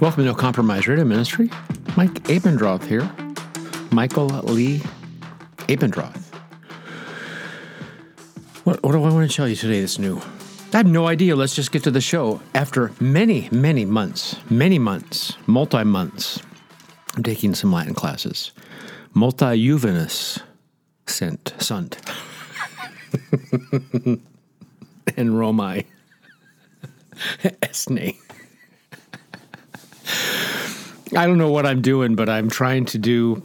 Welcome to No Compromise Radio Ministry. Mike Abendroth here. Michael Lee Abendroth. What, what do I want to tell you today that's new? I have no idea. Let's just get to the show. After many, many months, many months, multi months, I'm taking some Latin classes. Multi juvenis sent, sunt. and Romi. Esne. I don't know what I'm doing, but I'm trying to do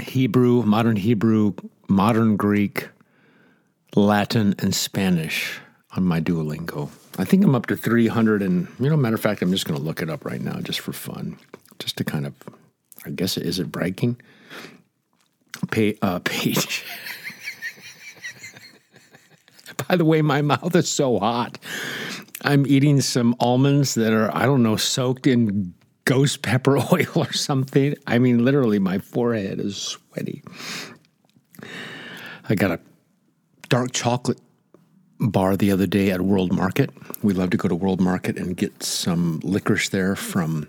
Hebrew, modern Hebrew, modern Greek, Latin, and Spanish on my Duolingo. I think I'm up to 300, and you know, matter of fact, I'm just going to look it up right now just for fun, just to kind of, I guess, is it bragging? Pay, uh, page. By the way, my mouth is so hot. I'm eating some almonds that are, I don't know, soaked in ghost pepper oil or something. I mean, literally, my forehead is sweaty. I got a dark chocolate bar the other day at World Market. We love to go to World Market and get some licorice there from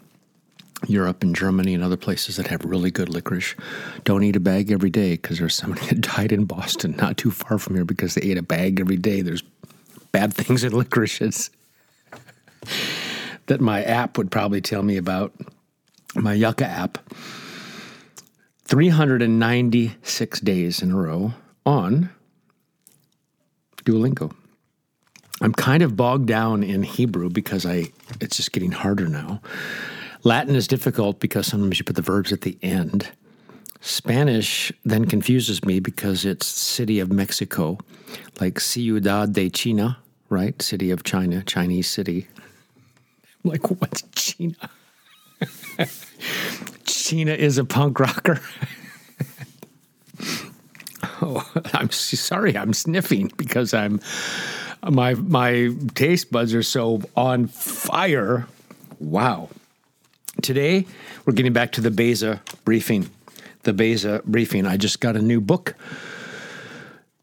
Europe and Germany and other places that have really good licorice. Don't eat a bag every day because there's somebody that died in Boston, not too far from here, because they ate a bag every day. There's bad things in licorices that my app would probably tell me about. My Yuka app. 396 days in a row on Duolingo. I'm kind of bogged down in Hebrew because I it's just getting harder now. Latin is difficult because sometimes you put the verbs at the end. Spanish then confuses me because it's city of Mexico, like Ciudad de China, right? City of China, Chinese city. Like, what's China? China is a punk rocker. oh, I'm sorry, I'm sniffing because I'm my my taste buds are so on fire. Wow. Today we're getting back to the Beza briefing. The Beza briefing. I just got a new book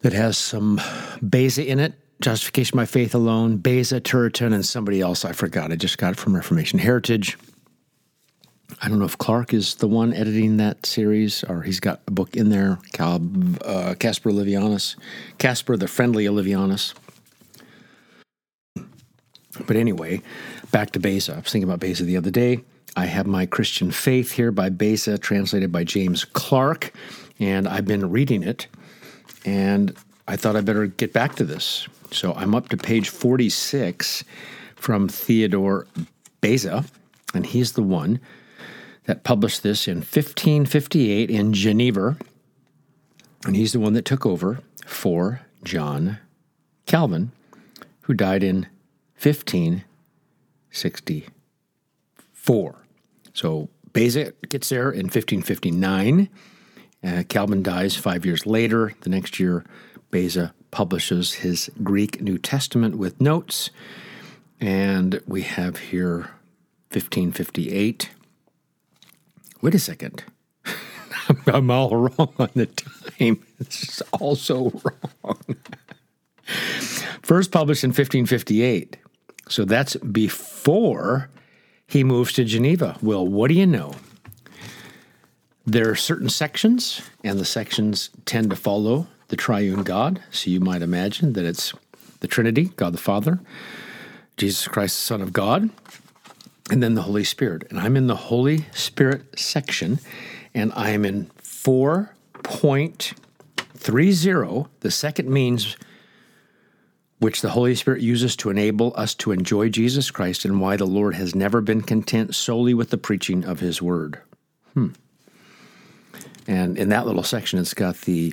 that has some Beza in it. Justification by Faith Alone, Beza, Turretin, and somebody else I forgot. I just got it from Reformation Heritage. I don't know if Clark is the one editing that series or he's got a book in there, Cal, uh, Caspar Olevianus, Caspar the Friendly Olevianus. But anyway, back to Beza. I was thinking about Beza the other day. I have my Christian Faith here by Beza, translated by James Clark, and I've been reading it. And I thought I better get back to this. So I'm up to page 46 from Theodore Beza, and he's the one that published this in 1558 in Geneva. And he's the one that took over for John Calvin, who died in 1564. So Beza gets there in 1559. Uh, Calvin dies five years later. The next year, Beza publishes his Greek New Testament with notes. And we have here 1558. Wait a second. I'm all wrong on the time. It's all so wrong. First published in 1558. So that's before he moves to Geneva. Well, what do you know? There are certain sections, and the sections tend to follow the triune God. So you might imagine that it's the Trinity, God the Father, Jesus Christ, the Son of God, and then the Holy Spirit. And I'm in the Holy Spirit section, and I am in 4.30. The second means which the Holy Spirit uses to enable us to enjoy Jesus Christ and why the Lord has never been content solely with the preaching of His Word. Hmm. And in that little section, it's got the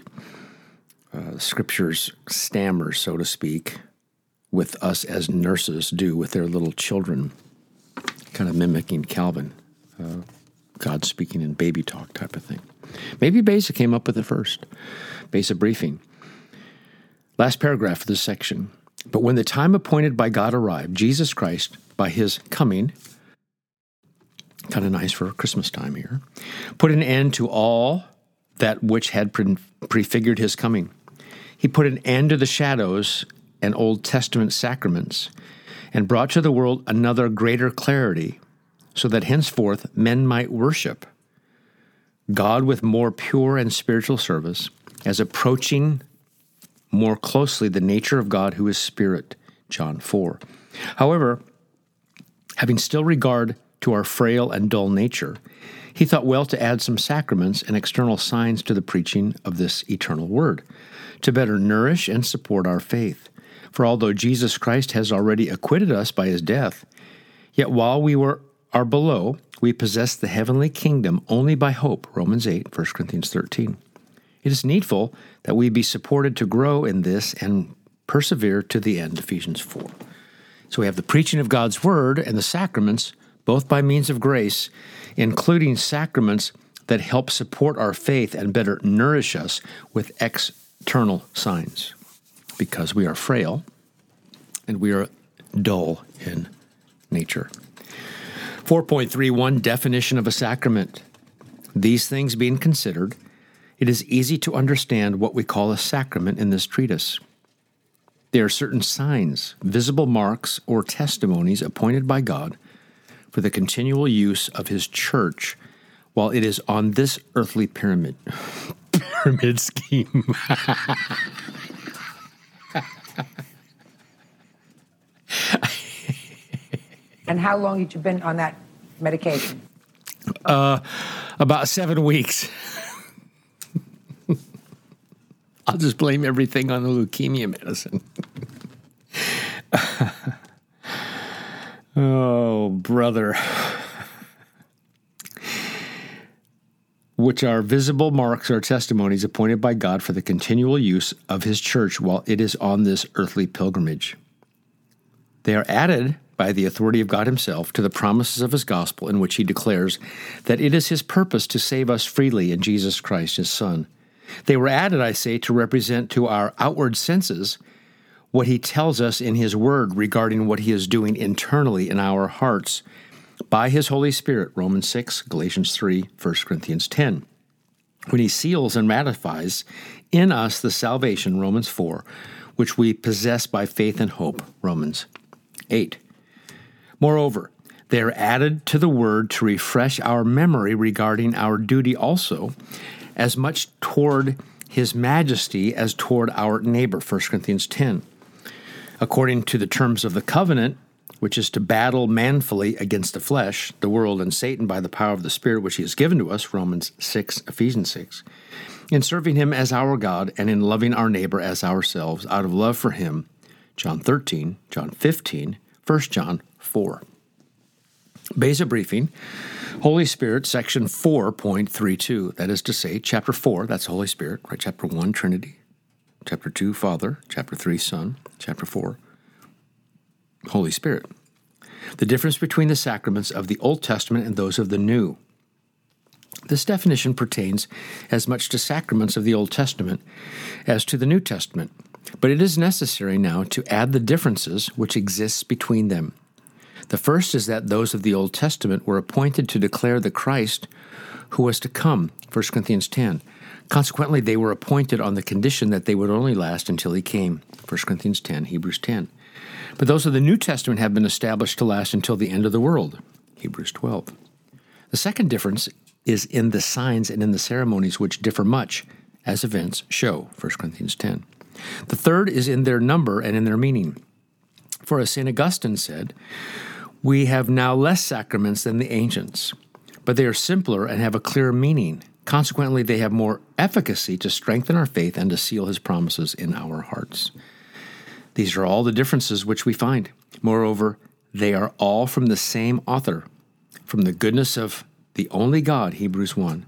uh, scriptures stammer, so to speak, with us as nurses do with their little children, kind of mimicking Calvin, uh, God speaking in baby talk type of thing. Maybe Beza came up with it first. Beza briefing. Last paragraph of this section. But when the time appointed by God arrived, Jesus Christ, by his coming, kind of nice for Christmas time here, put an end to all that which had pre- prefigured his coming. He put an end to the shadows and Old Testament sacraments and brought to the world another greater clarity so that henceforth men might worship God with more pure and spiritual service, as approaching more closely the nature of God who is Spirit. John 4. However, having still regard to our frail and dull nature, he thought well to add some sacraments and external signs to the preaching of this eternal word, to better nourish and support our faith. For although Jesus Christ has already acquitted us by his death, yet while we were are below, we possess the heavenly kingdom only by hope. Romans 8, 1 Corinthians 13. It is needful that we be supported to grow in this and persevere to the end. Ephesians 4. So we have the preaching of God's word and the sacraments, both by means of grace, including sacraments that help support our faith and better nourish us with external signs, because we are frail and we are dull in nature. 4.31 Definition of a sacrament. These things being considered, it is easy to understand what we call a sacrament in this treatise. There are certain signs, visible marks, or testimonies appointed by God for the continual use of His church while it is on this earthly pyramid. pyramid scheme. And how long had you been on that medication? Uh, about seven weeks. I'll just blame everything on the leukemia medicine. oh, brother. Which are visible marks or testimonies appointed by God for the continual use of His church while it is on this earthly pilgrimage. They are added by the authority of God Himself to the promises of His gospel, in which He declares that it is His purpose to save us freely in Jesus Christ, His Son they were added, I say, to represent to our outward senses what he tells us in his word regarding what he is doing internally in our hearts by his Holy Spirit, Romans 6, Galatians 3, 1 Corinthians 10. When he seals and ratifies in us the salvation, Romans 4, which we possess by faith and hope, Romans 8. Moreover, they are added to the word to refresh our memory regarding our duty also as much toward his majesty as toward our neighbor, 1 Corinthians 10. According to the terms of the covenant, which is to battle manfully against the flesh, the world, and Satan by the power of the Spirit which he has given to us, Romans 6, Ephesians 6, in serving him as our God and in loving our neighbor as ourselves, out of love for him, John 13, John 15, 1 John 4. Beza briefing Holy Spirit, section 4.32. That is to say, chapter 4, that's Holy Spirit, right? Chapter 1, Trinity. Chapter 2, Father. Chapter 3, Son. Chapter 4, Holy Spirit. The difference between the sacraments of the Old Testament and those of the New. This definition pertains as much to sacraments of the Old Testament as to the New Testament, but it is necessary now to add the differences which exist between them. The first is that those of the Old Testament were appointed to declare the Christ who was to come, 1 Corinthians 10. Consequently, they were appointed on the condition that they would only last until he came, 1 Corinthians 10, Hebrews 10. But those of the New Testament have been established to last until the end of the world, Hebrews 12. The second difference is in the signs and in the ceremonies, which differ much, as events show, 1 Corinthians 10. The third is in their number and in their meaning. For as St. Augustine said, we have now less sacraments than the ancients, but they are simpler and have a clearer meaning. Consequently, they have more efficacy to strengthen our faith and to seal his promises in our hearts. These are all the differences which we find. Moreover, they are all from the same author, from the goodness of the only God, Hebrews 1.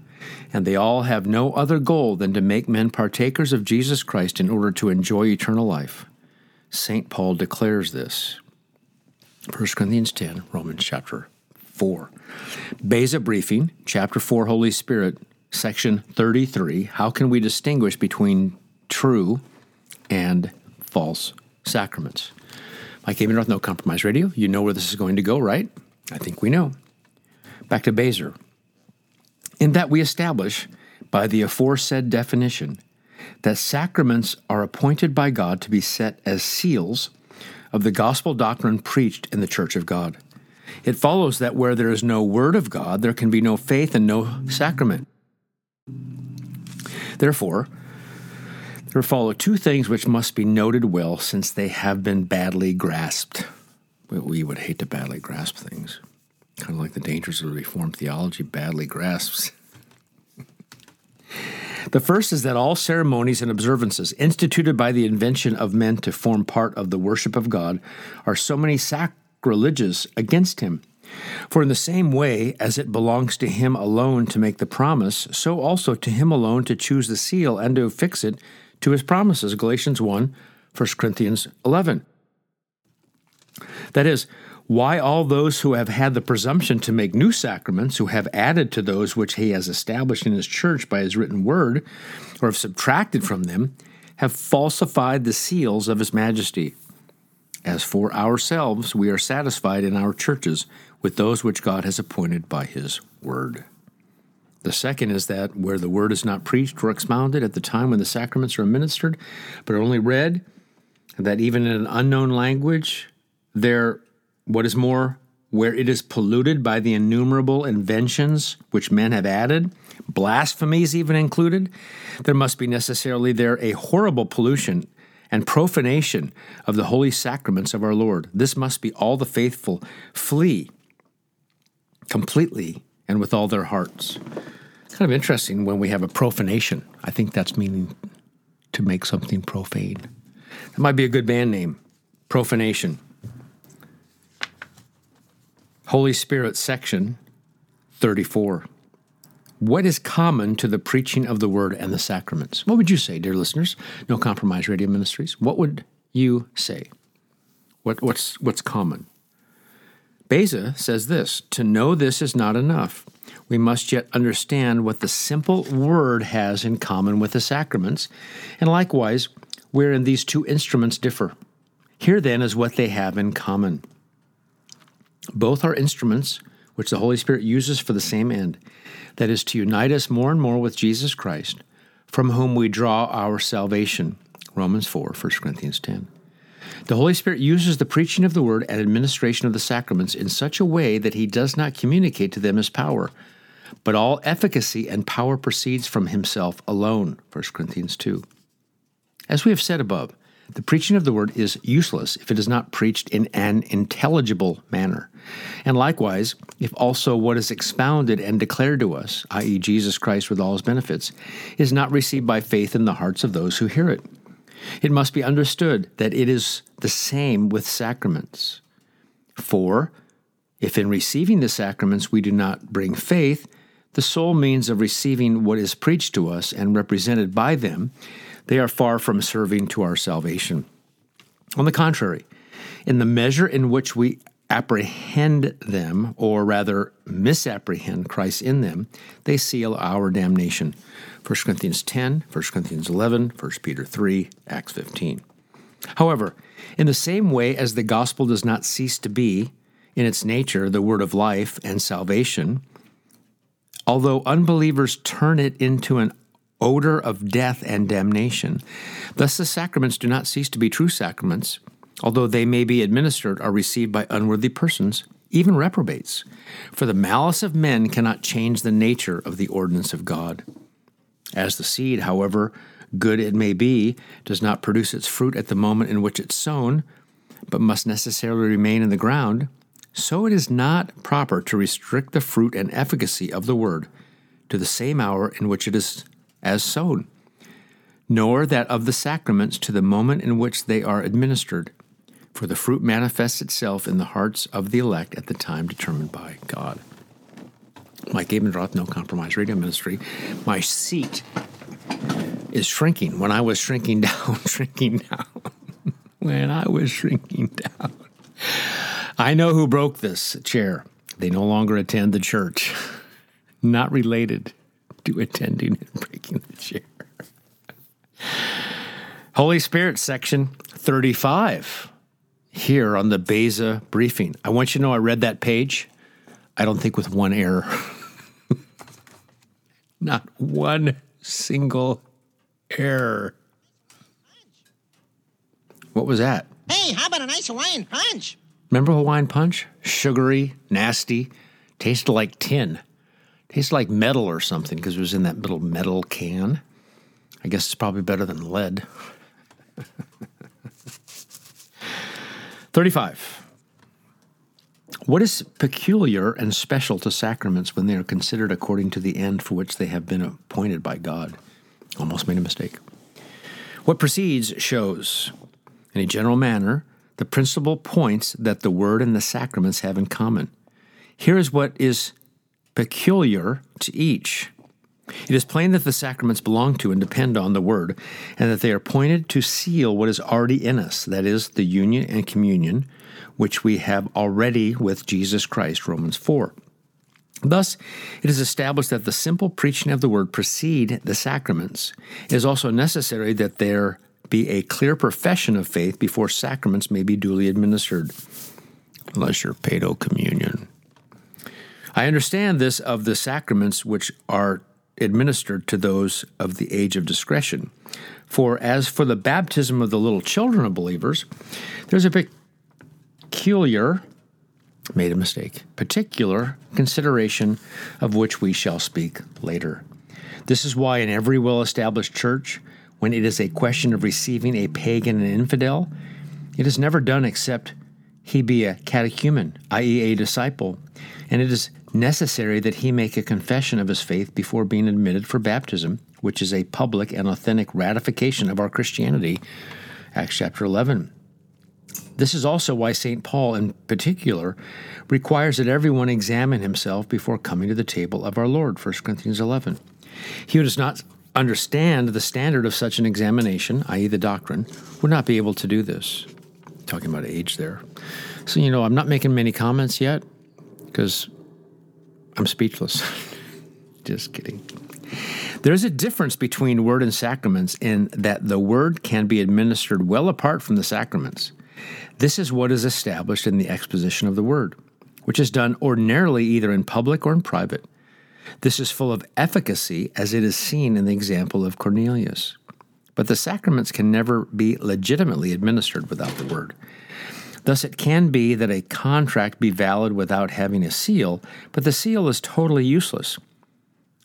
And they all have no other goal than to make men partakers of Jesus Christ in order to enjoy eternal life. St. Paul declares this 1 Corinthians 10, Romans chapter 4. Beza Briefing, chapter 4, Holy Spirit, section 33. How can we distinguish between true and false sacraments? Mike Abendroth No Compromise Radio. You know where this is going to go, right? I think we know. Back to Beza. In that we establish, by the aforesaid definition, that sacraments are appointed by God to be set as seals of the gospel doctrine preached in the Church of God. It follows that where there is no word of God, there can be no faith and no sacrament. Therefore, there follow two things which must be noted well since they have been badly grasped. We would hate to badly grasp things. Kind of like the dangers of Reformed theology badly grasps. the first is that all ceremonies and observances instituted by the invention of men to form part of the worship of God are so many sacrileges against Him. For in the same way as it belongs to Him alone to make the promise, so also to Him alone to choose the seal and to fix it to His promises. Galatians 1, 1 Corinthians 11. That is, why all those who have had the presumption to make new sacraments, who have added to those which he has established in his church by his written word, or have subtracted from them, have falsified the seals of his majesty. As for ourselves, we are satisfied in our churches with those which God has appointed by his word. The second is that where the word is not preached or expounded at the time when the sacraments are administered, but only read, that even in an unknown language, there, what is more, where it is polluted by the innumerable inventions which men have added, blasphemies even included, there must be necessarily there a horrible pollution and profanation of the holy sacraments of our Lord. This must be all the faithful flee completely and with all their hearts. Kind of interesting when we have a profanation. I think that's meaning to make something profane. That might be a good band name, Profanation. Holy Spirit section 34. What is common to the preaching of the word and the sacraments? What would you say, dear listeners? No Compromise Radio Ministries. What would you say? What, what's, what's common? Beza says this To know this is not enough. We must yet understand what the simple word has in common with the sacraments, and likewise, wherein these two instruments differ. Here then is what they have in common. Both are instruments which the Holy Spirit uses for the same end that is, to unite us more and more with Jesus Christ, from whom we draw our salvation. Romans 4, 1 Corinthians 10. The Holy Spirit uses the preaching of the word and administration of the sacraments in such a way that he does not communicate to them his power, but all efficacy and power proceeds from himself alone. 1 Corinthians 2. As we have said above, the preaching of the word is useless if it is not preached in an intelligible manner. And likewise, if also what is expounded and declared to us, i.e., Jesus Christ with all his benefits, is not received by faith in the hearts of those who hear it. It must be understood that it is the same with sacraments. For, if in receiving the sacraments we do not bring faith, the sole means of receiving what is preached to us and represented by them, they are far from serving to our salvation. On the contrary, in the measure in which we apprehend them, or rather misapprehend Christ in them, they seal our damnation. 1 Corinthians 10, 1 Corinthians 11, 1 Peter 3, Acts 15. However, in the same way as the gospel does not cease to be, in its nature, the word of life and salvation, although unbelievers turn it into an odor of death and damnation, thus the sacraments do not cease to be true sacraments although they may be administered or received by unworthy persons, even reprobates. For the malice of men cannot change the nature of the ordinance of God. As the seed, however good it may be, does not produce its fruit at the moment in which it's sown, but must necessarily remain in the ground, so it is not proper to restrict the fruit and efficacy of the word to the same hour in which it is as sown, nor that of the sacraments to the moment in which they are administered for the fruit manifests itself in the hearts of the elect at the time determined by God. Mike Abendroth, No Compromise Radio Ministry. My seat is shrinking. When I was shrinking down, shrinking down. when I was shrinking down. I know who broke this chair. They no longer attend the church. Not related to attending and breaking the chair. Holy Spirit, section 35 here on the Beza briefing. I want you to know I read that page. I don't think with one error. Not one single error. What was that? Hey, how about a nice Hawaiian punch? Remember Hawaiian Punch? Sugary, nasty, tasted like tin. Tasted like metal or something because it was in that little metal can. I guess it's probably better than lead. 35. What is peculiar and special to sacraments when they are considered according to the end for which they have been appointed by God? Almost made a mistake. What precedes shows, in a general manner, the principal points that the Word and the sacraments have in common. Here is what is peculiar to each. It is plain that the sacraments belong to and depend on the Word, and that they are pointed to seal what is already in us, that is, the union and communion which we have already with Jesus Christ, Romans 4. Thus, it is established that the simple preaching of the Word precede the sacraments. It is also necessary that there be a clear profession of faith before sacraments may be duly administered, unless you're pedo communion. I understand this of the sacraments which are administered to those of the age of discretion. For as for the baptism of the little children of believers, there's a peculiar, made a mistake, particular consideration of which we shall speak later. This is why in every well established church, when it is a question of receiving a pagan and infidel, it is never done except he be a catechumen, i.e., a disciple, and it is necessary that he make a confession of his faith before being admitted for baptism, which is a public and authentic ratification of our Christianity. Acts chapter 11. This is also why St. Paul, in particular, requires that everyone examine himself before coming to the table of our Lord, 1 Corinthians 11. He who does not understand the standard of such an examination, i.e., the doctrine, would not be able to do this. Talking about age there. So, you know, I'm not making many comments yet because I'm speechless. Just kidding. There's a difference between word and sacraments in that the word can be administered well apart from the sacraments. This is what is established in the exposition of the word, which is done ordinarily either in public or in private. This is full of efficacy as it is seen in the example of Cornelius. But the sacraments can never be legitimately administered without the word. Thus, it can be that a contract be valid without having a seal, but the seal is totally useless.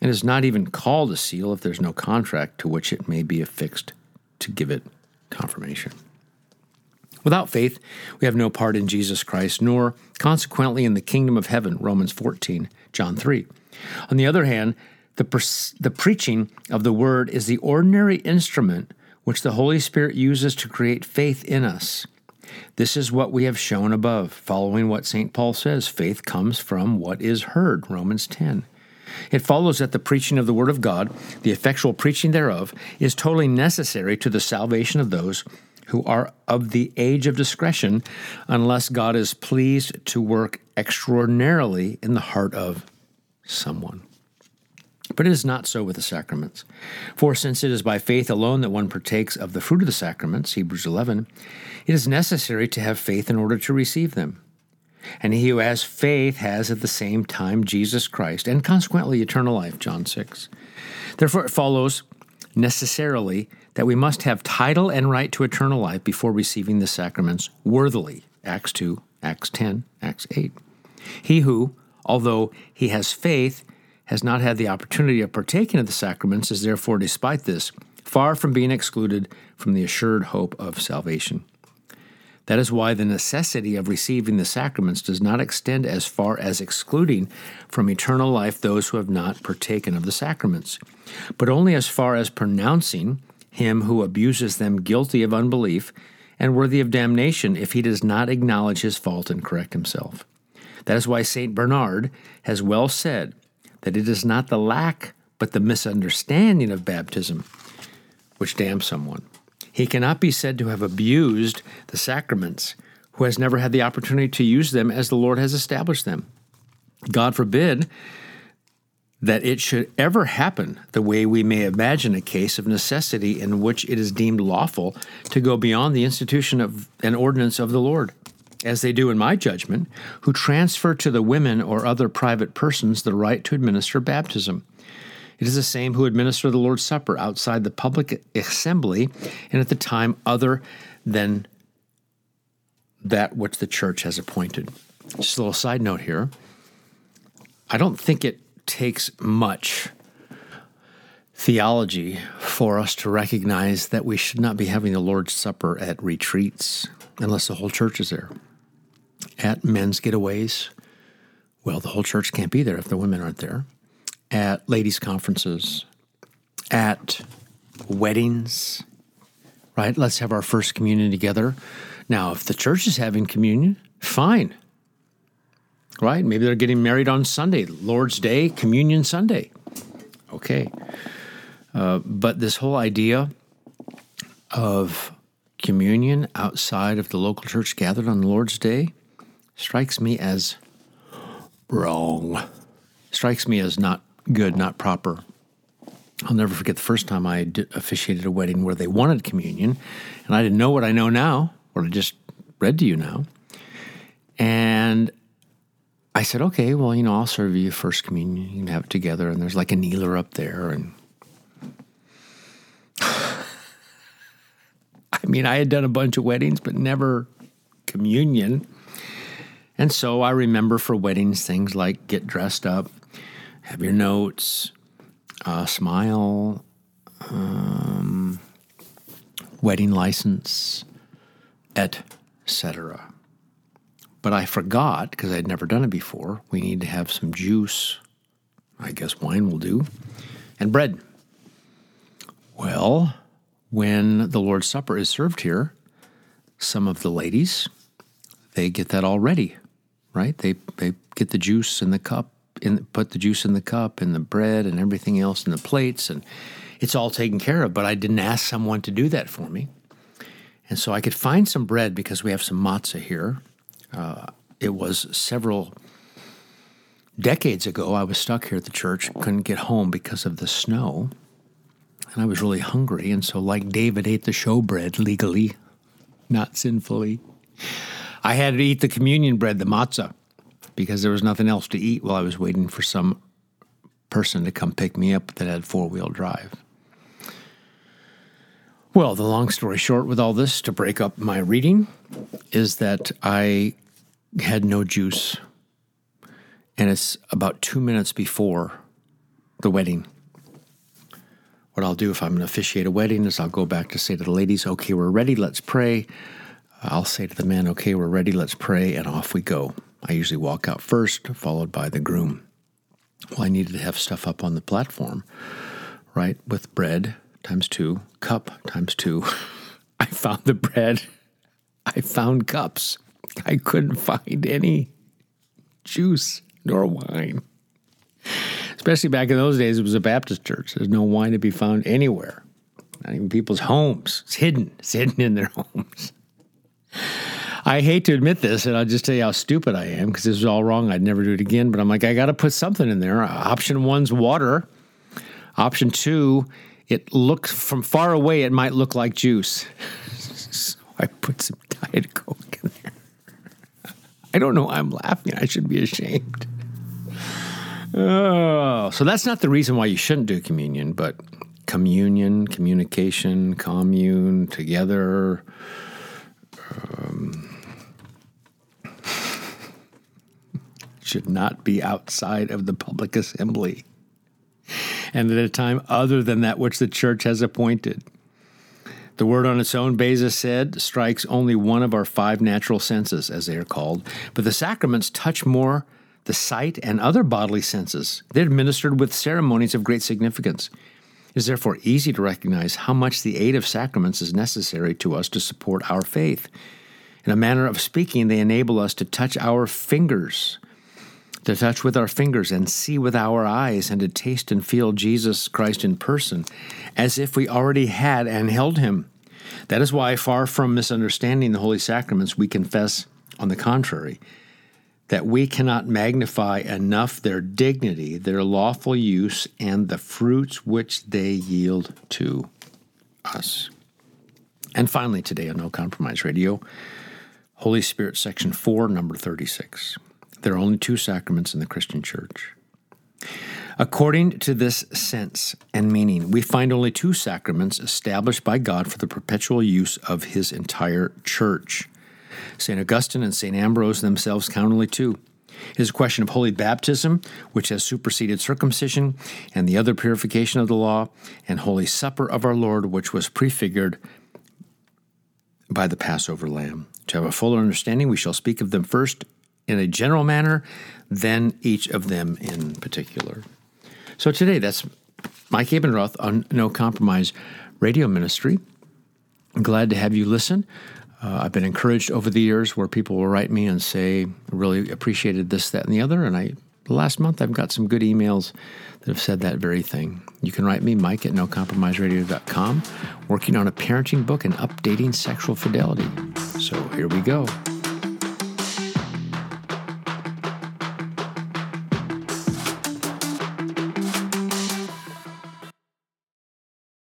It is not even called a seal if there's no contract to which it may be affixed to give it confirmation. Without faith, we have no part in Jesus Christ, nor consequently in the kingdom of heaven, Romans 14, John 3. On the other hand, the, pre- the preaching of the word is the ordinary instrument which the Holy Spirit uses to create faith in us. This is what we have shown above, following what St. Paul says faith comes from what is heard, Romans 10. It follows that the preaching of the Word of God, the effectual preaching thereof, is totally necessary to the salvation of those who are of the age of discretion, unless God is pleased to work extraordinarily in the heart of someone. But it is not so with the sacraments. For since it is by faith alone that one partakes of the fruit of the sacraments, Hebrews 11, it is necessary to have faith in order to receive them. And he who has faith has at the same time Jesus Christ, and consequently eternal life, John 6. Therefore, it follows necessarily that we must have title and right to eternal life before receiving the sacraments worthily, Acts 2, Acts 10, Acts 8. He who, although he has faith, has not had the opportunity of partaking of the sacraments is therefore, despite this, far from being excluded from the assured hope of salvation. That is why the necessity of receiving the sacraments does not extend as far as excluding from eternal life those who have not partaken of the sacraments, but only as far as pronouncing him who abuses them guilty of unbelief and worthy of damnation if he does not acknowledge his fault and correct himself. That is why St. Bernard has well said that it is not the lack but the misunderstanding of baptism which damns someone. He cannot be said to have abused the sacraments who has never had the opportunity to use them as the Lord has established them. God forbid that it should ever happen the way we may imagine a case of necessity in which it is deemed lawful to go beyond the institution of an ordinance of the Lord as they do in my judgment, who transfer to the women or other private persons the right to administer baptism. It is the same who administer the Lord's Supper outside the public assembly and at the time other than that which the church has appointed. Just a little side note here. I don't think it takes much theology for us to recognize that we should not be having the Lord's Supper at retreats unless the whole church is there. At men's getaways, well, the whole church can't be there if the women aren't there. At ladies' conferences, at weddings, right? Let's have our first communion together. Now, if the church is having communion, fine. Right? Maybe they're getting married on Sunday, Lord's Day, Communion Sunday. Okay. Uh, but this whole idea of communion outside of the local church gathered on the Lord's Day strikes me as wrong. Strikes me as not good, not proper. I'll never forget the first time I officiated a wedding where they wanted communion, and I didn't know what I know now, what I just read to you now. And I said, okay, well, you know, I'll serve you first communion. You can have it together. And there's like a kneeler up there. And I mean, I had done a bunch of weddings, but never communion. And so I remember for weddings things like get dressed up, have your notes, uh, smile, um, wedding license, etc. But I forgot because I'd never done it before. We need to have some juice. I guess wine will do, and bread. Well, when the Lord's Supper is served here, some of the ladies they get that all ready, right? They they get the juice in the cup, and put the juice in the cup and the bread and everything else in the plates, and it's all taken care of. But I didn't ask someone to do that for me. And so I could find some bread because we have some matzah here. Uh, it was several decades ago. I was stuck here at the church, couldn't get home because of the snow. And I was really hungry. And so, like David ate the showbread legally, not sinfully, I had to eat the communion bread, the matzah, because there was nothing else to eat while I was waiting for some person to come pick me up that had four wheel drive. Well, the long story short with all this, to break up my reading, is that I had no juice. And it's about two minutes before the wedding. What I'll do if I'm going to officiate a wedding is I'll go back to say to the ladies, okay, we're ready, let's pray. I'll say to the men, okay, we're ready, let's pray, and off we go. I usually walk out first, followed by the groom. Well, I needed to have stuff up on the platform, right, with bread times two, cup times two. I found the bread. I found cups. I couldn't find any juice nor wine. Especially back in those days, it was a Baptist church. There's no wine to be found anywhere, not even people's homes. It's hidden, it's hidden in their homes. I hate to admit this, and I'll just tell you how stupid I am because this is all wrong. I'd never do it again. But I'm like, I got to put something in there. Option one's water. Option two it looks from far away, it might look like juice. so I put some Diet Coke in there. I don't know why I'm laughing. I should be ashamed. Oh, so that's not the reason why you shouldn't do communion, but communion, communication, commune, together. Should not be outside of the public assembly and at a time other than that which the church has appointed. The word on its own, Beza said, strikes only one of our five natural senses, as they are called, but the sacraments touch more the sight and other bodily senses. They're administered with ceremonies of great significance. It is therefore easy to recognize how much the aid of sacraments is necessary to us to support our faith. In a manner of speaking, they enable us to touch our fingers to touch with our fingers and see with our eyes and to taste and feel Jesus Christ in person as if we already had and held him. That is why, far from misunderstanding the holy sacraments, we confess, on the contrary, that we cannot magnify enough their dignity, their lawful use, and the fruits which they yield to us. And finally, today on No Compromise Radio, Holy Spirit, Section 4, number 36. There are only two sacraments in the Christian church. According to this sense and meaning, we find only two sacraments established by God for the perpetual use of His entire church. St. Augustine and St. Ambrose themselves count only two. It is a question of holy baptism, which has superseded circumcision and the other purification of the law, and holy supper of our Lord, which was prefigured by the Passover lamb. To have a fuller understanding, we shall speak of them first in a general manner, then each of them in particular. So today, that's Mike Abendroth on No Compromise Radio Ministry. I'm glad to have you listen. Uh, I've been encouraged over the years where people will write me and say, really appreciated this, that, and the other. And I, last month, I've got some good emails that have said that very thing. You can write me, Mike at nocompromiseradio.com, working on a parenting book and updating sexual fidelity. So here we go.